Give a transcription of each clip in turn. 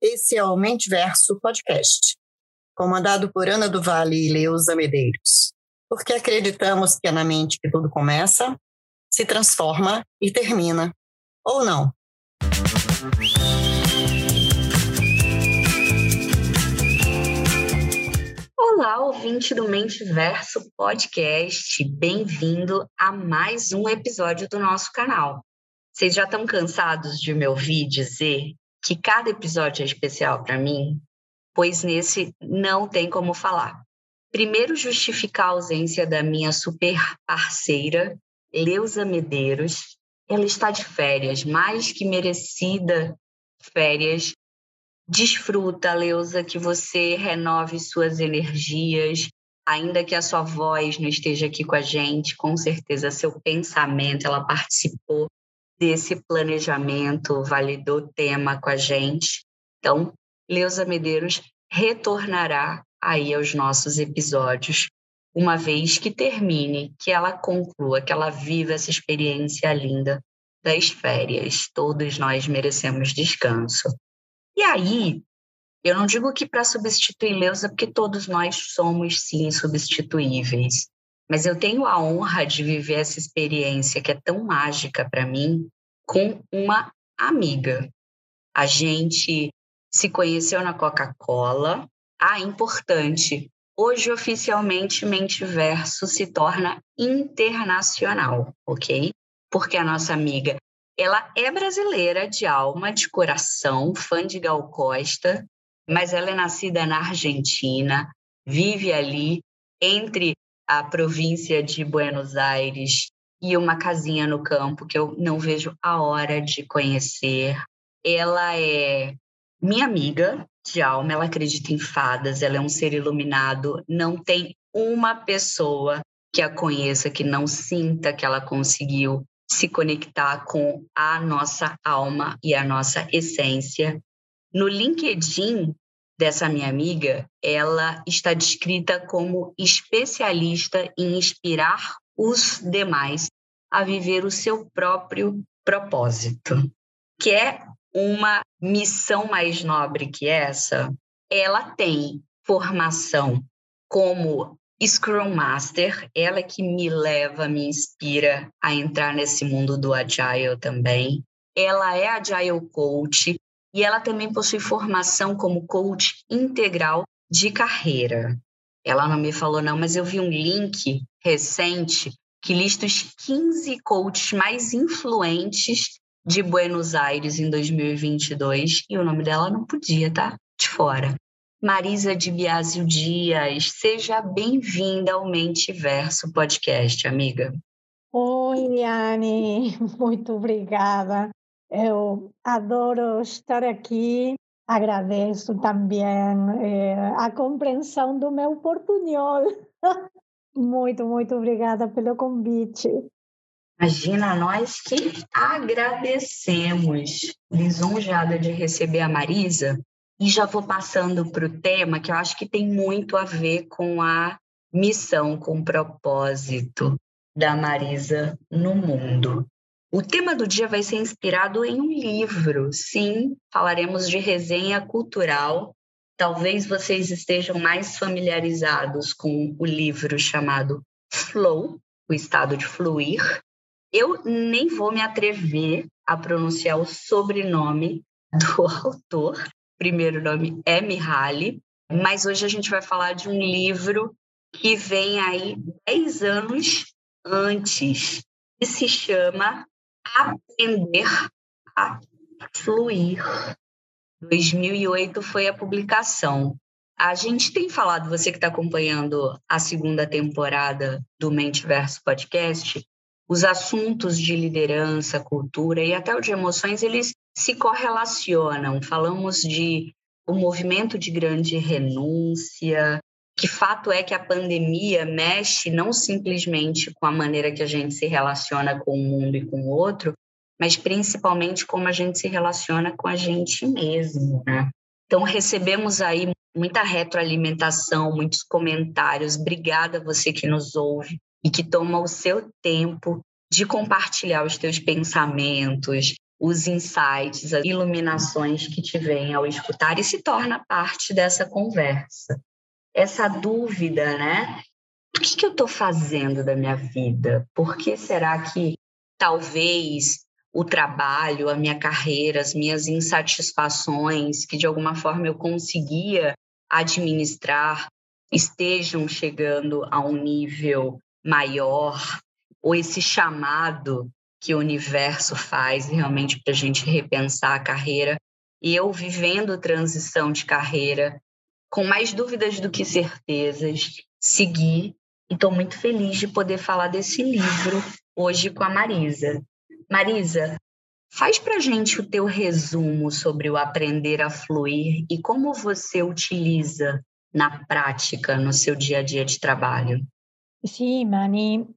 Esse é o Mentiverso Podcast, comandado por Ana do Vale e Leusa Medeiros, porque acreditamos que é na mente que tudo começa, se transforma e termina. Ou não? Olá, ouvinte do Mentiverso Podcast, bem-vindo a mais um episódio do nosso canal. Vocês já estão cansados de me ouvir dizer que cada episódio é especial para mim? Pois nesse não tem como falar. Primeiro, justificar a ausência da minha super parceira, Leusa Medeiros. Ela está de férias, mais que merecida férias. Desfruta, Leusa, que você renove suas energias, ainda que a sua voz não esteja aqui com a gente, com certeza seu pensamento, ela participou desse planejamento, validou o tema com a gente. Então, Leusa Medeiros retornará aí aos nossos episódios, uma vez que termine, que ela conclua, que ela viva essa experiência linda das férias. Todos nós merecemos descanso. E aí, eu não digo que para substituir Leusa, porque todos nós somos sim substituíveis. Mas eu tenho a honra de viver essa experiência que é tão mágica para mim com uma amiga. A gente se conheceu na Coca-Cola. Ah, importante. Hoje, oficialmente, Mentiverso se torna internacional, ok? Porque a nossa amiga, ela é brasileira de alma, de coração, fã de Gal Costa, mas ela é nascida na Argentina, vive ali entre a província de Buenos Aires e uma casinha no campo que eu não vejo a hora de conhecer. Ela é minha amiga de alma, ela acredita em fadas, ela é um ser iluminado, não tem uma pessoa que a conheça que não sinta que ela conseguiu se conectar com a nossa alma e a nossa essência. No LinkedIn dessa minha amiga, ela está descrita como especialista em inspirar os demais a viver o seu próprio propósito. Que é uma missão mais nobre que essa? Ela tem formação como Scrum Master, ela que me leva, me inspira a entrar nesse mundo do Agile também. Ela é Agile Coach e ela também possui formação como coach integral de carreira. Ela não me falou, não, mas eu vi um link recente que lista os 15 coaches mais influentes de Buenos Aires em 2022 e o nome dela não podia estar tá de fora. Marisa de Biasio Dias, seja bem-vinda ao Mente Verso Podcast, amiga. Oi, Liane, muito obrigada. Eu adoro estar aqui. Agradeço também eh, a compreensão do meu portunhol. Muito, muito obrigada pelo convite. Imagina, nós que agradecemos. Lisonjada de receber a Marisa. E já vou passando para o tema que eu acho que tem muito a ver com a missão, com o propósito da Marisa no mundo. O tema do dia vai ser inspirado em um livro. Sim, falaremos de resenha cultural. Talvez vocês estejam mais familiarizados com o livro chamado Flow, o estado de fluir. Eu nem vou me atrever a pronunciar o sobrenome do autor. Primeiro nome é Mihaly, mas hoje a gente vai falar de um livro que vem aí 10 anos antes, e se chama aprender a fluir. 2008 foi a publicação. A gente tem falado, você que está acompanhando a segunda temporada do Mente Verso Podcast, os assuntos de liderança, cultura e até o de emoções, eles se correlacionam. Falamos de o movimento de grande renúncia, que fato é que a pandemia mexe não simplesmente com a maneira que a gente se relaciona com o mundo e com o outro, mas principalmente como a gente se relaciona com a gente mesmo, né? Então recebemos aí muita retroalimentação, muitos comentários. Obrigada você que nos ouve e que toma o seu tempo de compartilhar os teus pensamentos, os insights, as iluminações que te vêm ao escutar e se torna parte dessa conversa. Essa dúvida, né? O que, que eu estou fazendo da minha vida? Por que será que talvez o trabalho, a minha carreira, as minhas insatisfações, que de alguma forma eu conseguia administrar, estejam chegando a um nível maior, ou esse chamado que o universo faz realmente para a gente repensar a carreira. E eu vivendo transição de carreira, com mais dúvidas do que certezas, segui e estou muito feliz de poder falar desse livro hoje com a Marisa. Marisa, faz para gente o teu resumo sobre o aprender a fluir e como você utiliza na prática, no seu dia a dia de trabalho. Sim, Mani.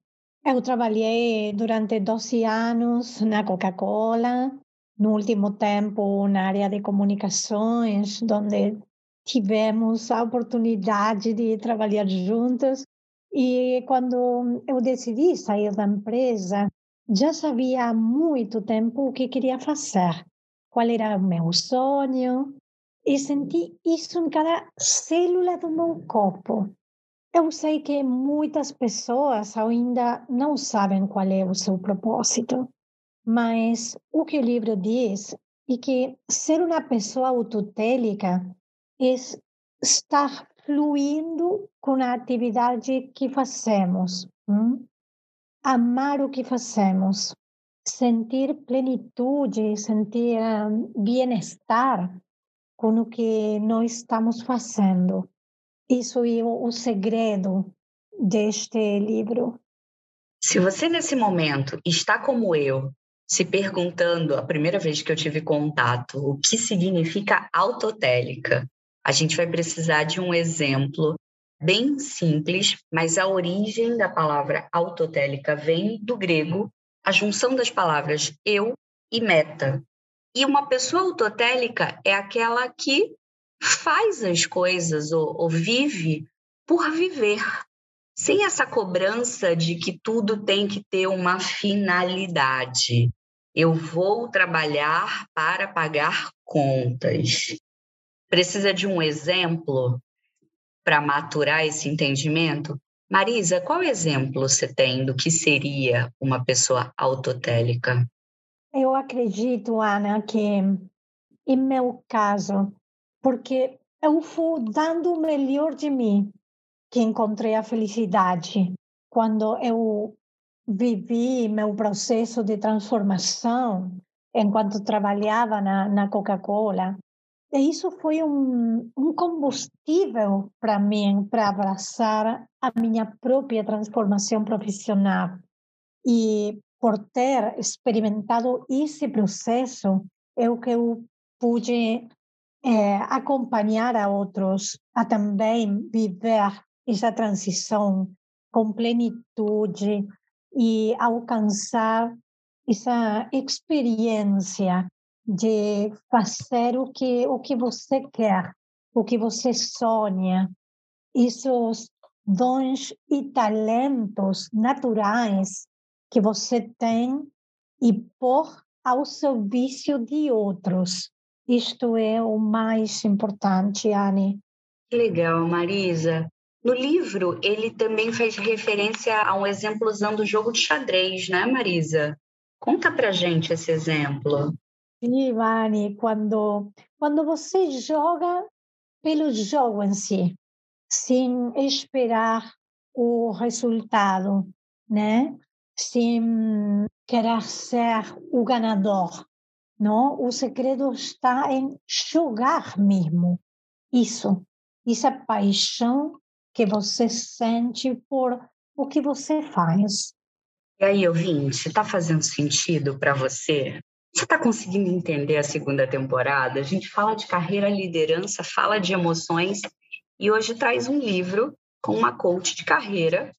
Eu trabalhei durante 12 anos na Coca-Cola, no último tempo na área de comunicações, onde tivemos a oportunidade de trabalhar juntos. E quando eu decidi sair da empresa, já sabia há muito tempo o que queria fazer, qual era o meu sonho, e senti isso em cada célula do meu corpo. Eu sei que muitas pessoas ainda não sabem qual é o seu propósito, mas o que o livro diz é que ser uma pessoa autotélica é estar fluindo com a atividade que fazemos. Hum? amar o que fazemos, sentir plenitude, sentir bem-estar com o que nós estamos fazendo. Isso é o segredo deste livro. Se você nesse momento está como eu, se perguntando a primeira vez que eu tive contato o que significa autotélica, a gente vai precisar de um exemplo bem simples, mas a origem da palavra autotélica vem do grego, a junção das palavras eu e meta. E uma pessoa autotélica é aquela que faz as coisas ou, ou vive por viver, sem essa cobrança de que tudo tem que ter uma finalidade. Eu vou trabalhar para pagar contas. Precisa de um exemplo? para maturar esse entendimento? Marisa, qual exemplo você tem do que seria uma pessoa autotélica? Eu acredito, Ana, que em meu caso, porque eu fui dando o melhor de mim que encontrei a felicidade. Quando eu vivi meu processo de transformação enquanto trabalhava na, na Coca-Cola, e isso foi um, um combustível para mim, para abraçar a minha própria transformação profissional. E por ter experimentado esse processo, eu que eu pude é, acompanhar a outros a também viver essa transição com plenitude e alcançar essa experiência de fazer o que o que você quer, o que você sonha, esses dons e talentos naturais que você tem e pôr ao serviço de outros. Isto é o mais importante, Anne. Que legal, Marisa. No livro, ele também faz referência a um exemplo usando o jogo de xadrez, né, Marisa? Conta pra gente esse exemplo. Sim, Vani, quando, quando você joga pelo jogo em si, sem esperar o resultado, né? Sem querer ser o ganador, não? O segredo está em jogar mesmo. Isso, essa paixão que você sente por o que você faz. E aí, ouvinte, está fazendo sentido para você você está conseguindo entender a segunda temporada? A gente fala de carreira, liderança, fala de emoções e hoje traz um livro com uma coach de carreira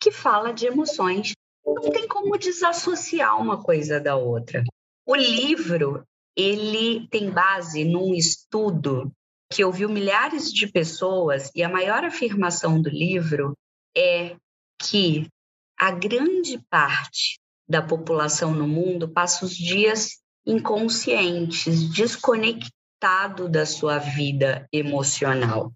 que fala de emoções. Não tem como desassociar uma coisa da outra. O livro, ele tem base num estudo que ouviu milhares de pessoas e a maior afirmação do livro é que a grande parte da população no mundo passa os dias inconscientes, desconectado da sua vida emocional.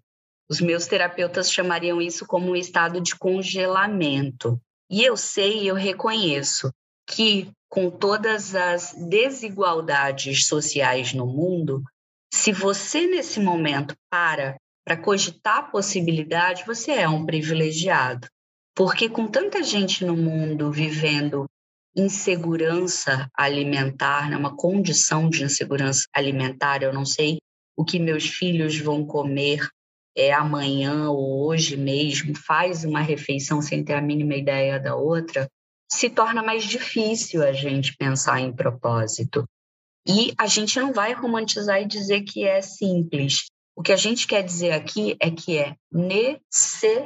Os meus terapeutas chamariam isso como um estado de congelamento. E eu sei, eu reconheço que com todas as desigualdades sociais no mundo, se você nesse momento para para cogitar a possibilidade, você é um privilegiado. Porque com tanta gente no mundo vivendo insegurança alimentar, né, uma condição de insegurança alimentar, eu não sei o que meus filhos vão comer é, amanhã ou hoje mesmo, faz uma refeição sem ter a mínima ideia da outra, se torna mais difícil a gente pensar em propósito. E a gente não vai romantizar e dizer que é simples. O que a gente quer dizer aqui é que é necessário.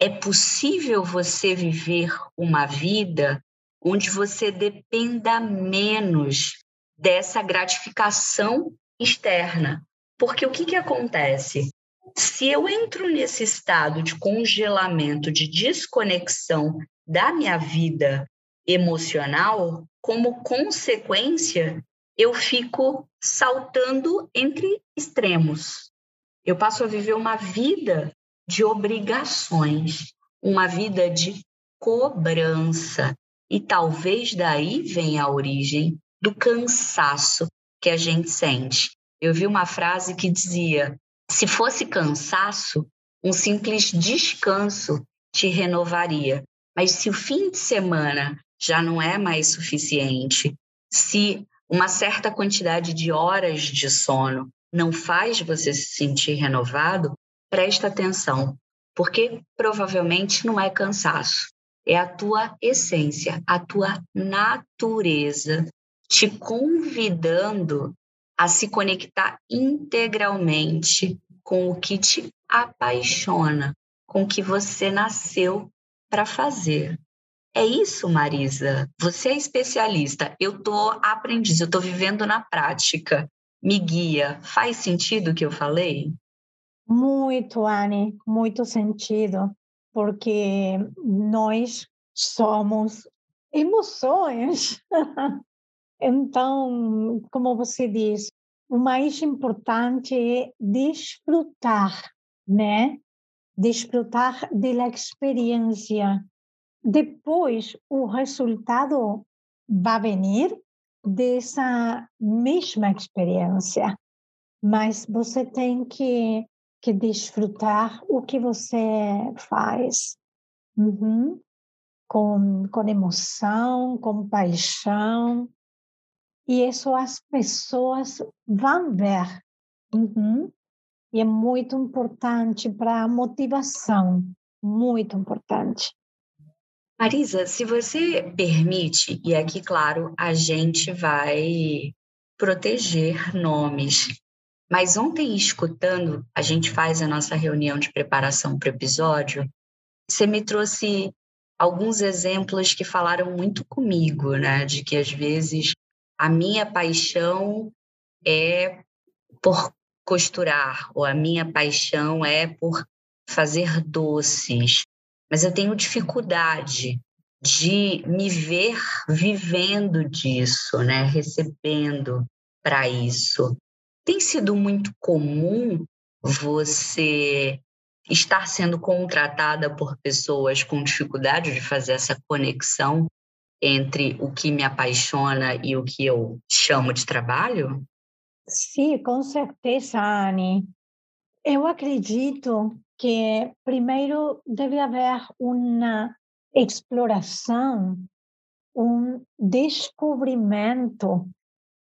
É possível você viver uma vida onde você dependa menos dessa gratificação externa. Porque o que, que acontece? Se eu entro nesse estado de congelamento, de desconexão da minha vida emocional, como consequência, eu fico saltando entre extremos. Eu passo a viver uma vida de obrigações, uma vida de cobrança. E talvez daí venha a origem do cansaço que a gente sente. Eu vi uma frase que dizia: se fosse cansaço, um simples descanso te renovaria. Mas se o fim de semana já não é mais suficiente, se uma certa quantidade de horas de sono não faz você se sentir renovado, presta atenção, porque provavelmente não é cansaço, é a tua essência, a tua natureza te convidando a se conectar integralmente com o que te apaixona, com o que você nasceu para fazer. É isso, Marisa. Você é especialista. Eu estou aprendiz, eu estou vivendo na prática. Me guia. Faz sentido o que eu falei? Muito, Anne, muito sentido, porque nós somos emoções. então, como você diz, o mais importante é desfrutar, né? Desfrutar da experiência. Depois, o resultado vai vir dessa mesma experiência, mas você tem que, que desfrutar o que você faz. Uhum. Com, com emoção, com paixão. E isso as pessoas vão ver. Uhum. E é muito importante para a motivação, muito importante. Marisa, se você permite, e aqui, claro, a gente vai proteger nomes, mas ontem, escutando, a gente faz a nossa reunião de preparação para o episódio, você me trouxe alguns exemplos que falaram muito comigo, né? De que às vezes a minha paixão é por costurar, ou a minha paixão é por fazer doces, mas eu tenho dificuldade de me ver vivendo disso, né, recebendo para isso. Tem sido muito comum você estar sendo contratada por pessoas com dificuldade de fazer essa conexão entre o que me apaixona e o que eu chamo de trabalho? Sim, com certeza, Anne. Eu acredito que primeiro deve haver uma exploração, um descobrimento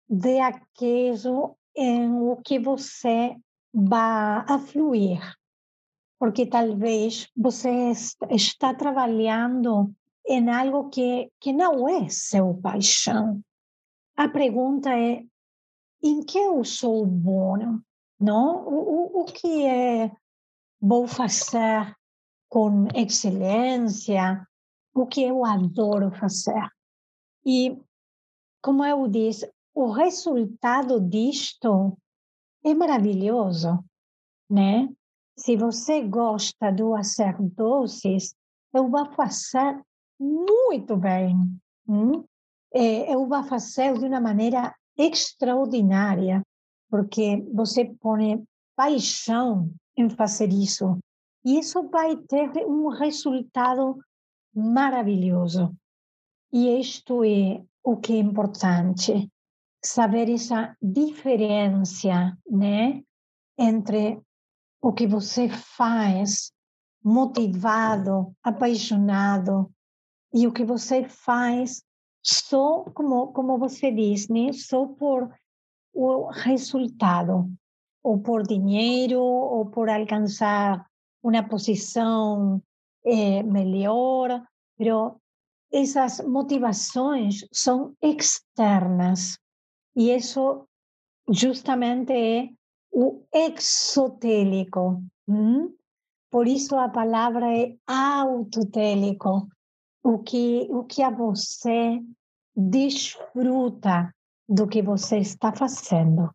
de aquilo em o que você vai a fluir. Porque talvez você está trabalhando em algo que, que não é seu paixão. A pergunta é em que eu sou bom, não? O, o, o que é vou fazer com excelência, o que eu adoro fazer. E, como eu disse, o resultado disto é maravilhoso, né? Se você gosta de fazer doces, eu vou fazer muito bem. Hum? É, eu vou fazer de uma maneira extraordinária, porque você põe paixão em fazer isso. E isso vai ter um resultado maravilhoso. E isto é o que é importante, saber essa diferença, né, entre o que você faz motivado, apaixonado, e o que você faz só, como, como você diz, né? só por o resultado, ou por dinheiro, ou por alcançar uma posição eh, melhor, mas essas motivações são externas. E isso justamente é o exotélico. Por isso a palavra é autotélico, o que, o que a você desfruta do que você está fazendo.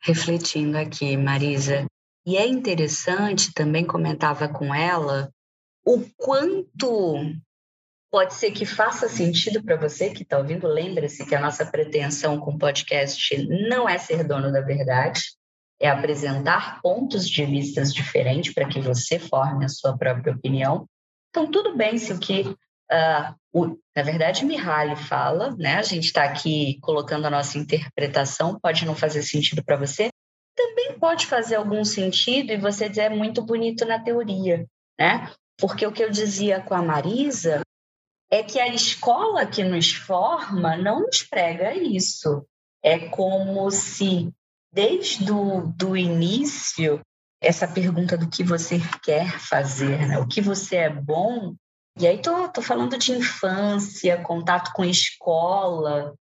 Refletindo aqui, Marisa, e é interessante, também comentava com ela, o quanto pode ser que faça sentido para você que está ouvindo. Lembre-se que a nossa pretensão com o podcast não é ser dono da verdade, é apresentar pontos de vistas diferentes para que você forme a sua própria opinião. Então, tudo bem se o que, uh, o, na verdade, Mihaly fala, né? A gente está aqui colocando a nossa interpretação, pode não fazer sentido para você, também pode fazer algum sentido e você dizer é muito bonito na teoria, né? Porque o que eu dizia com a Marisa é que a escola que nos forma não nos prega isso. É como se desde o do início, essa pergunta do que você quer fazer, né? o que você é bom. E aí tô, tô falando de infância, contato com escola.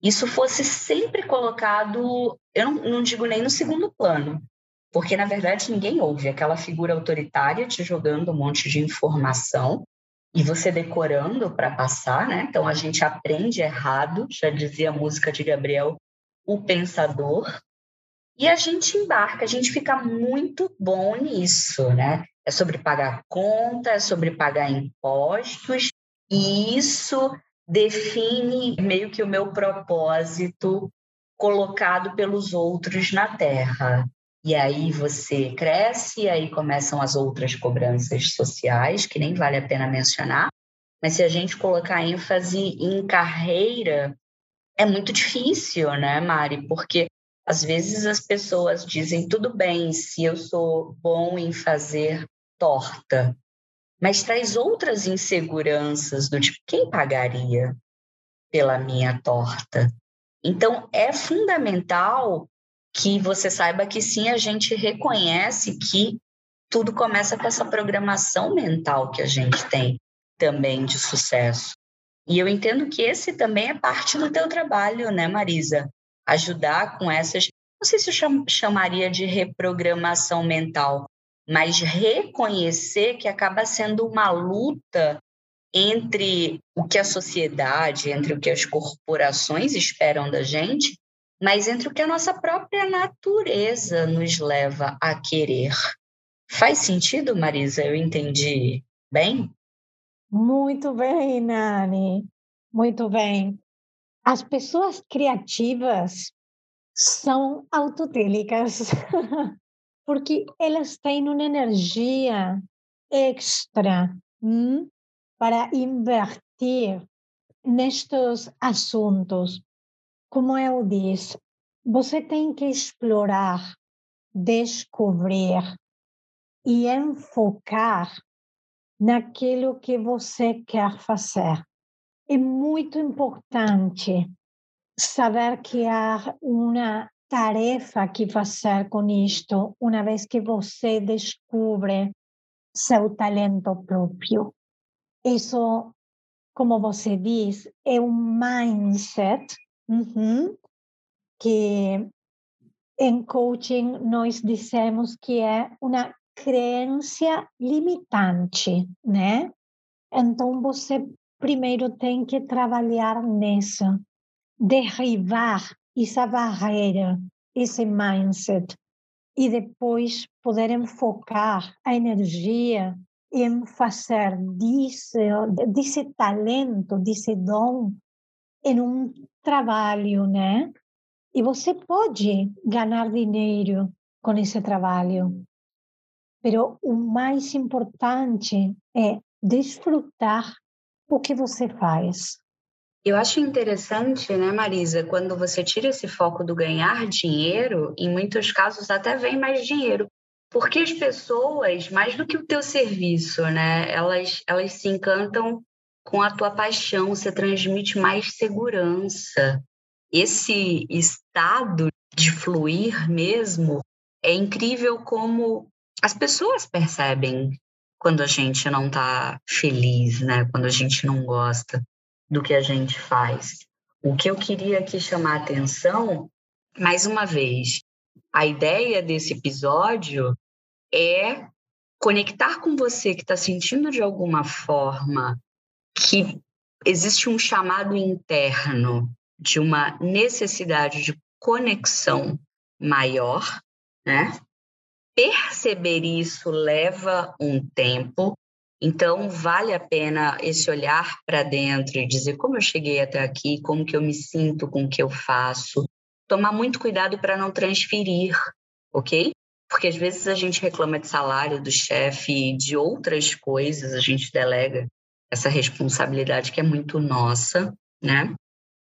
Isso fosse sempre colocado, eu não, não digo nem no segundo plano, porque na verdade ninguém ouve aquela figura autoritária te jogando um monte de informação e você decorando para passar, né? Então a gente aprende errado, já dizia a música de Gabriel, o pensador, e a gente embarca, a gente fica muito bom nisso, né? É sobre pagar conta, é sobre pagar impostos, e isso define meio que o meu propósito colocado pelos outros na Terra. E aí você cresce, e aí começam as outras cobranças sociais, que nem vale a pena mencionar. Mas se a gente colocar ênfase em carreira, é muito difícil, né, Mari? Porque às vezes as pessoas dizem tudo bem se eu sou bom em fazer torta, mas traz outras inseguranças do tipo quem pagaria pela minha torta? Então é fundamental que você saiba que sim, a gente reconhece que tudo começa com essa programação mental que a gente tem também de sucesso. E eu entendo que esse também é parte do teu trabalho, né, Marisa? ajudar com essas, não sei se eu chamaria de reprogramação mental, mas reconhecer que acaba sendo uma luta entre o que a sociedade, entre o que as corporações esperam da gente, mas entre o que a nossa própria natureza nos leva a querer. Faz sentido, Marisa? Eu entendi bem? Muito bem, Nani. Muito bem. As pessoas criativas são autotélicas, porque elas têm uma energia extra hum, para invertir nestes assuntos. Como eu disse, você tem que explorar, descobrir e enfocar naquilo que você quer fazer é muito importante saber que há uma tarefa que fazer com isto, uma vez que você descobre seu talento próprio. Isso, como você diz, é um mindset uhum, que em coaching nós dizemos que é uma crença limitante, né? Então você primeiro tem que trabalhar nessa, derribar essa barreira, esse mindset, e depois poder enfocar a energia em fazer desse, desse talento, desse dom, em um trabalho, né? E você pode ganhar dinheiro com esse trabalho. Mas o mais importante é desfrutar o que você faz. Eu acho interessante, né, Marisa, quando você tira esse foco do ganhar dinheiro, em muitos casos até vem mais dinheiro, porque as pessoas, mais do que o teu serviço, né, elas, elas se encantam com a tua paixão, você transmite mais segurança. Esse estado de fluir mesmo é incrível como as pessoas percebem quando a gente não está feliz, né? Quando a gente não gosta do que a gente faz. O que eu queria aqui chamar a atenção, mais uma vez, a ideia desse episódio é conectar com você que está sentindo de alguma forma que existe um chamado interno de uma necessidade de conexão maior, né? Perceber isso leva um tempo, então vale a pena esse olhar para dentro e dizer como eu cheguei até aqui, como que eu me sinto com o que eu faço. Tomar muito cuidado para não transferir, ok? Porque às vezes a gente reclama de salário do chefe, de outras coisas, a gente delega essa responsabilidade que é muito nossa, né?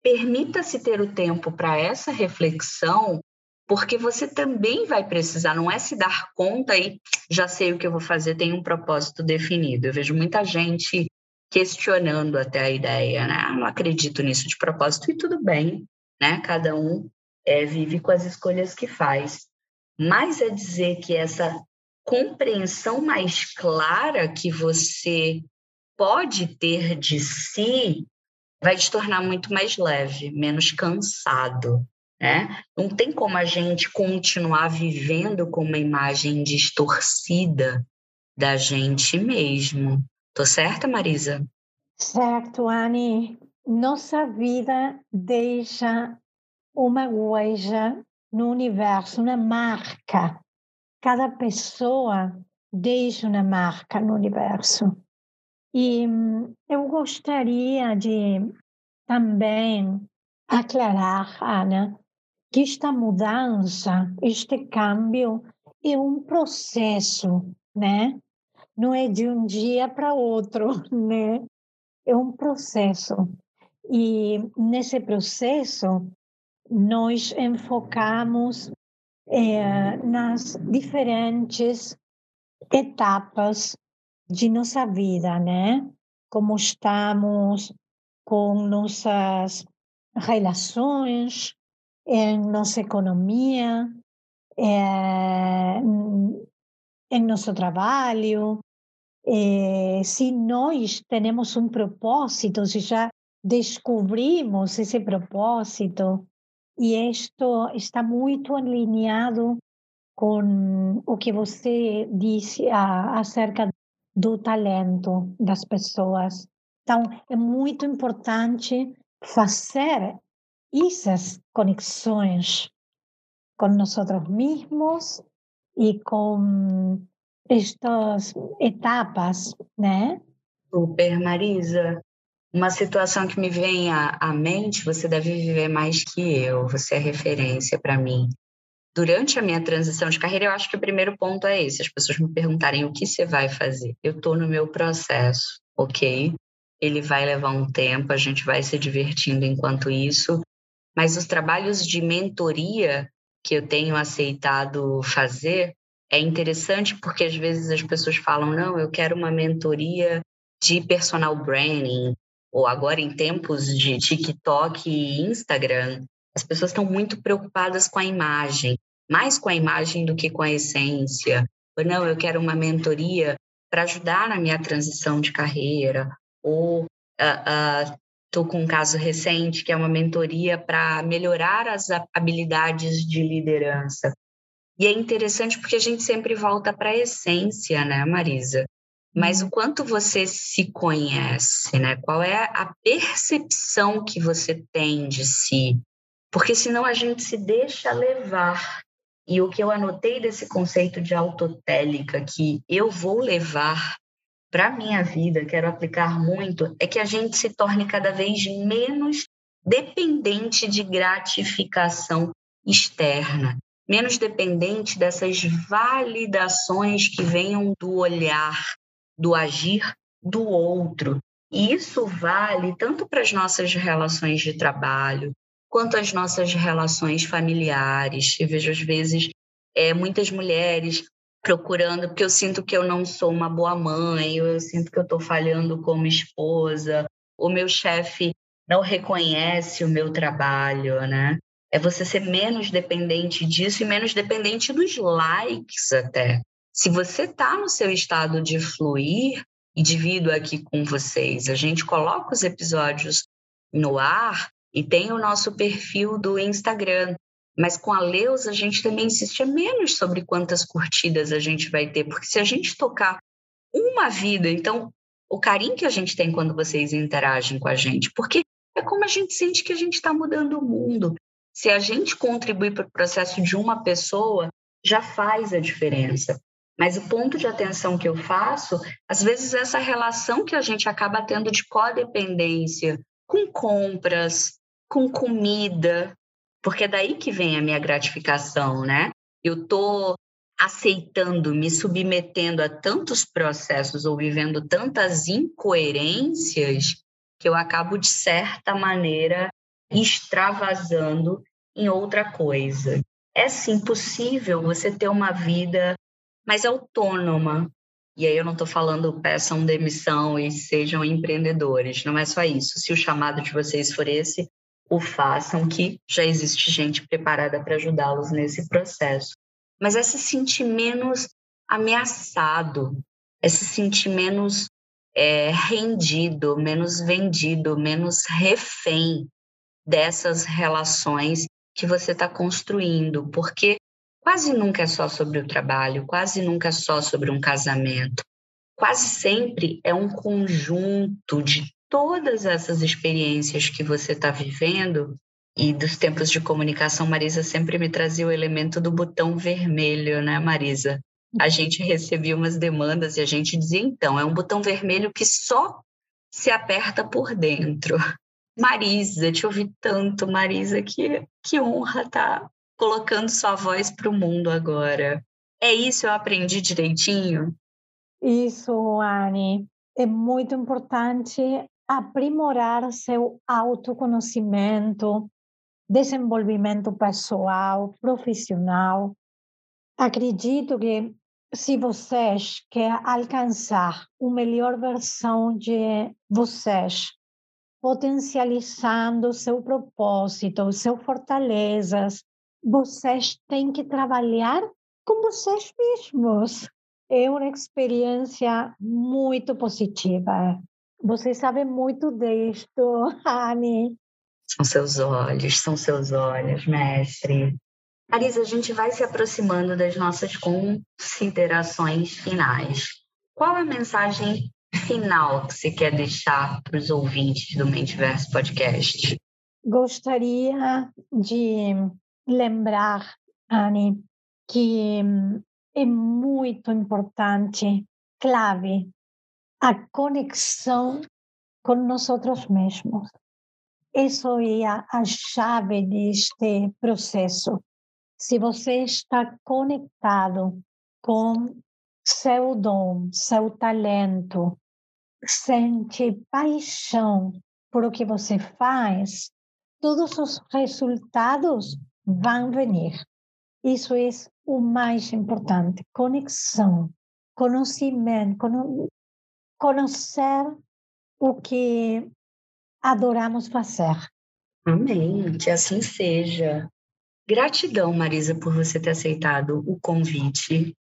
Permita-se ter o tempo para essa reflexão, porque você também vai precisar, não é se dar conta e já sei o que eu vou fazer, tem um propósito definido. Eu vejo muita gente questionando até a ideia, né? Ah, não acredito nisso de propósito e tudo bem, né? Cada um é, vive com as escolhas que faz. Mas é dizer que essa compreensão mais clara que você pode ter de si vai te tornar muito mais leve, menos cansado. Né? Não tem como a gente continuar vivendo com uma imagem distorcida da gente mesmo. Tô certa, Marisa? Certo, Anne. Nossa vida deixa uma huella no universo, uma marca. Cada pessoa deixa uma marca no universo. E hum, eu gostaria de também aclarar, Ana, que esta mudança, este câmbio é um processo, né? Não é de um dia para outro, né? É um processo. E nesse processo, nós enfocamos é, nas diferentes etapas de nossa vida, né? Como estamos com nossas relações, em nossa economia, em nosso trabalho, é, se nós temos um propósito, se já descobrimos esse propósito, e isto está muito alinhado com o que você disse acerca do talento das pessoas. Então, é muito importante fazer essas conexões com nós mesmos e com estas etapas, né? Super, Marisa. Uma situação que me vem à, à mente, você deve viver mais que eu, você é referência para mim durante a minha transição de carreira, eu acho que o primeiro ponto é esse: as pessoas me perguntarem o que você vai fazer. Eu estou no meu processo, ok? Ele vai levar um tempo, a gente vai se divertindo enquanto isso, mas os trabalhos de mentoria que eu tenho aceitado fazer é interessante porque às vezes as pessoas falam: não, eu quero uma mentoria de personal branding, ou agora em tempos de TikTok e Instagram, as pessoas estão muito preocupadas com a imagem, mais com a imagem do que com a essência. Ou não, eu quero uma mentoria para ajudar na minha transição de carreira. Ou estou uh, uh, com um caso recente que é uma mentoria para melhorar as habilidades de liderança. E é interessante porque a gente sempre volta para a essência, né, Marisa? Mas o quanto você se conhece, né? Qual é a percepção que você tem de si? porque senão a gente se deixa levar. E o que eu anotei desse conceito de autotélica, que eu vou levar para a minha vida, quero aplicar muito, é que a gente se torne cada vez menos dependente de gratificação externa, menos dependente dessas validações que venham do olhar, do agir do outro. E isso vale tanto para as nossas relações de trabalho, quanto as nossas relações familiares. Eu vejo, às vezes, é, muitas mulheres procurando, porque eu sinto que eu não sou uma boa mãe, eu sinto que eu estou falhando como esposa, o meu chefe não reconhece o meu trabalho, né? É você ser menos dependente disso e menos dependente dos likes até. Se você está no seu estado de fluir, e divido aqui com vocês, a gente coloca os episódios no ar e tem o nosso perfil do Instagram. Mas com a Leus, a gente também insiste menos sobre quantas curtidas a gente vai ter, porque se a gente tocar uma vida, então o carinho que a gente tem quando vocês interagem com a gente, porque é como a gente sente que a gente está mudando o mundo. Se a gente contribuir para o processo de uma pessoa, já faz a diferença. Mas o ponto de atenção que eu faço, às vezes essa relação que a gente acaba tendo de codependência com compras, com comida, porque é daí que vem a minha gratificação, né? Eu tô aceitando, me submetendo a tantos processos ou vivendo tantas incoerências que eu acabo de certa maneira extravasando em outra coisa. É sim possível você ter uma vida mais autônoma, e aí eu não estou falando peçam demissão e sejam empreendedores, não é só isso. Se o chamado de vocês for esse, o façam, que já existe gente preparada para ajudá-los nesse processo. Mas é se sentir menos ameaçado, é se sentir menos é, rendido, menos vendido, menos refém dessas relações que você está construindo, porque quase nunca é só sobre o trabalho, quase nunca é só sobre um casamento. Quase sempre é um conjunto de todas essas experiências que você está vivendo e dos tempos de comunicação, Marisa sempre me trazia o elemento do botão vermelho, né, Marisa? A gente recebia umas demandas e a gente dizia, então, é um botão vermelho que só se aperta por dentro. Marisa, te ouvi tanto, Marisa, que, que honra estar tá colocando sua voz para o mundo agora. É isso, eu aprendi direitinho? Isso, Anne. É muito importante aprimorar seu autoconhecimento, desenvolvimento pessoal, profissional. Acredito que se vocês querem alcançar uma melhor versão de vocês, potencializando seu propósito, suas fortalezas, vocês têm que trabalhar com vocês mesmos. É uma experiência muito positiva. Você sabe muito disto, Anne. São seus olhos, são seus olhos, mestre. Arisa, a gente vai se aproximando das nossas considerações finais. Qual a mensagem final que você quer deixar para os ouvintes do Mentiverso Podcast? Gostaria de lembrar, Anne, que é muito importante, clave, a conexão com nós mesmos. Isso é a, a chave deste processo. Se você está conectado com seu dom, seu talento, sente paixão por o que você faz, todos os resultados vão vir. Isso é o mais importante: conexão, conhecimento, conhecer o que adoramos fazer. Amém, que assim seja. Gratidão, Marisa, por você ter aceitado o convite.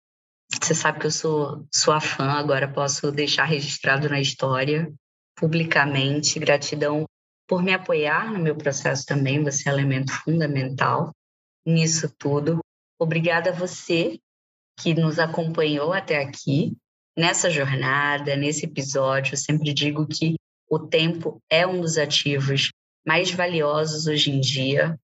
Você sabe que eu sou sua fã, agora posso deixar registrado na história, publicamente. Gratidão por me apoiar no meu processo também, você é elemento fundamental nisso tudo. Obrigada a você que nos acompanhou até aqui nessa jornada, nesse episódio, eu sempre digo que o tempo é um dos ativos mais valiosos hoje em dia.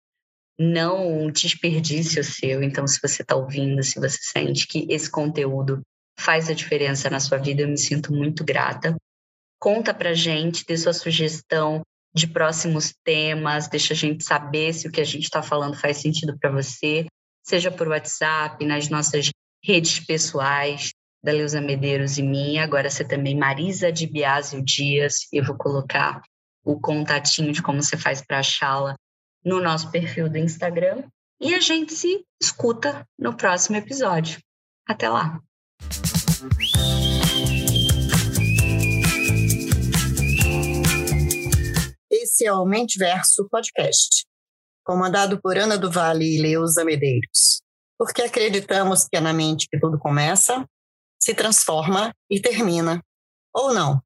Não desperdice o seu. Então, se você está ouvindo, se você sente que esse conteúdo faz a diferença na sua vida. Eu me sinto muito grata. Conta pra gente, dê sua sugestão de próximos temas, deixa a gente saber se o que a gente está falando faz sentido para você, seja por WhatsApp, nas nossas redes pessoais, da Leusa Medeiros e minha. Agora você também, Marisa de Biásio Dias. Eu vou colocar o contatinho de como você faz para achá-la no nosso perfil do Instagram. E a gente se escuta no próximo episódio. Até lá! Esse é o Mente Verso Podcast, comandado por Ana do Vale e Leusa Medeiros, porque acreditamos que é na mente que tudo começa, se transforma e termina. Ou não?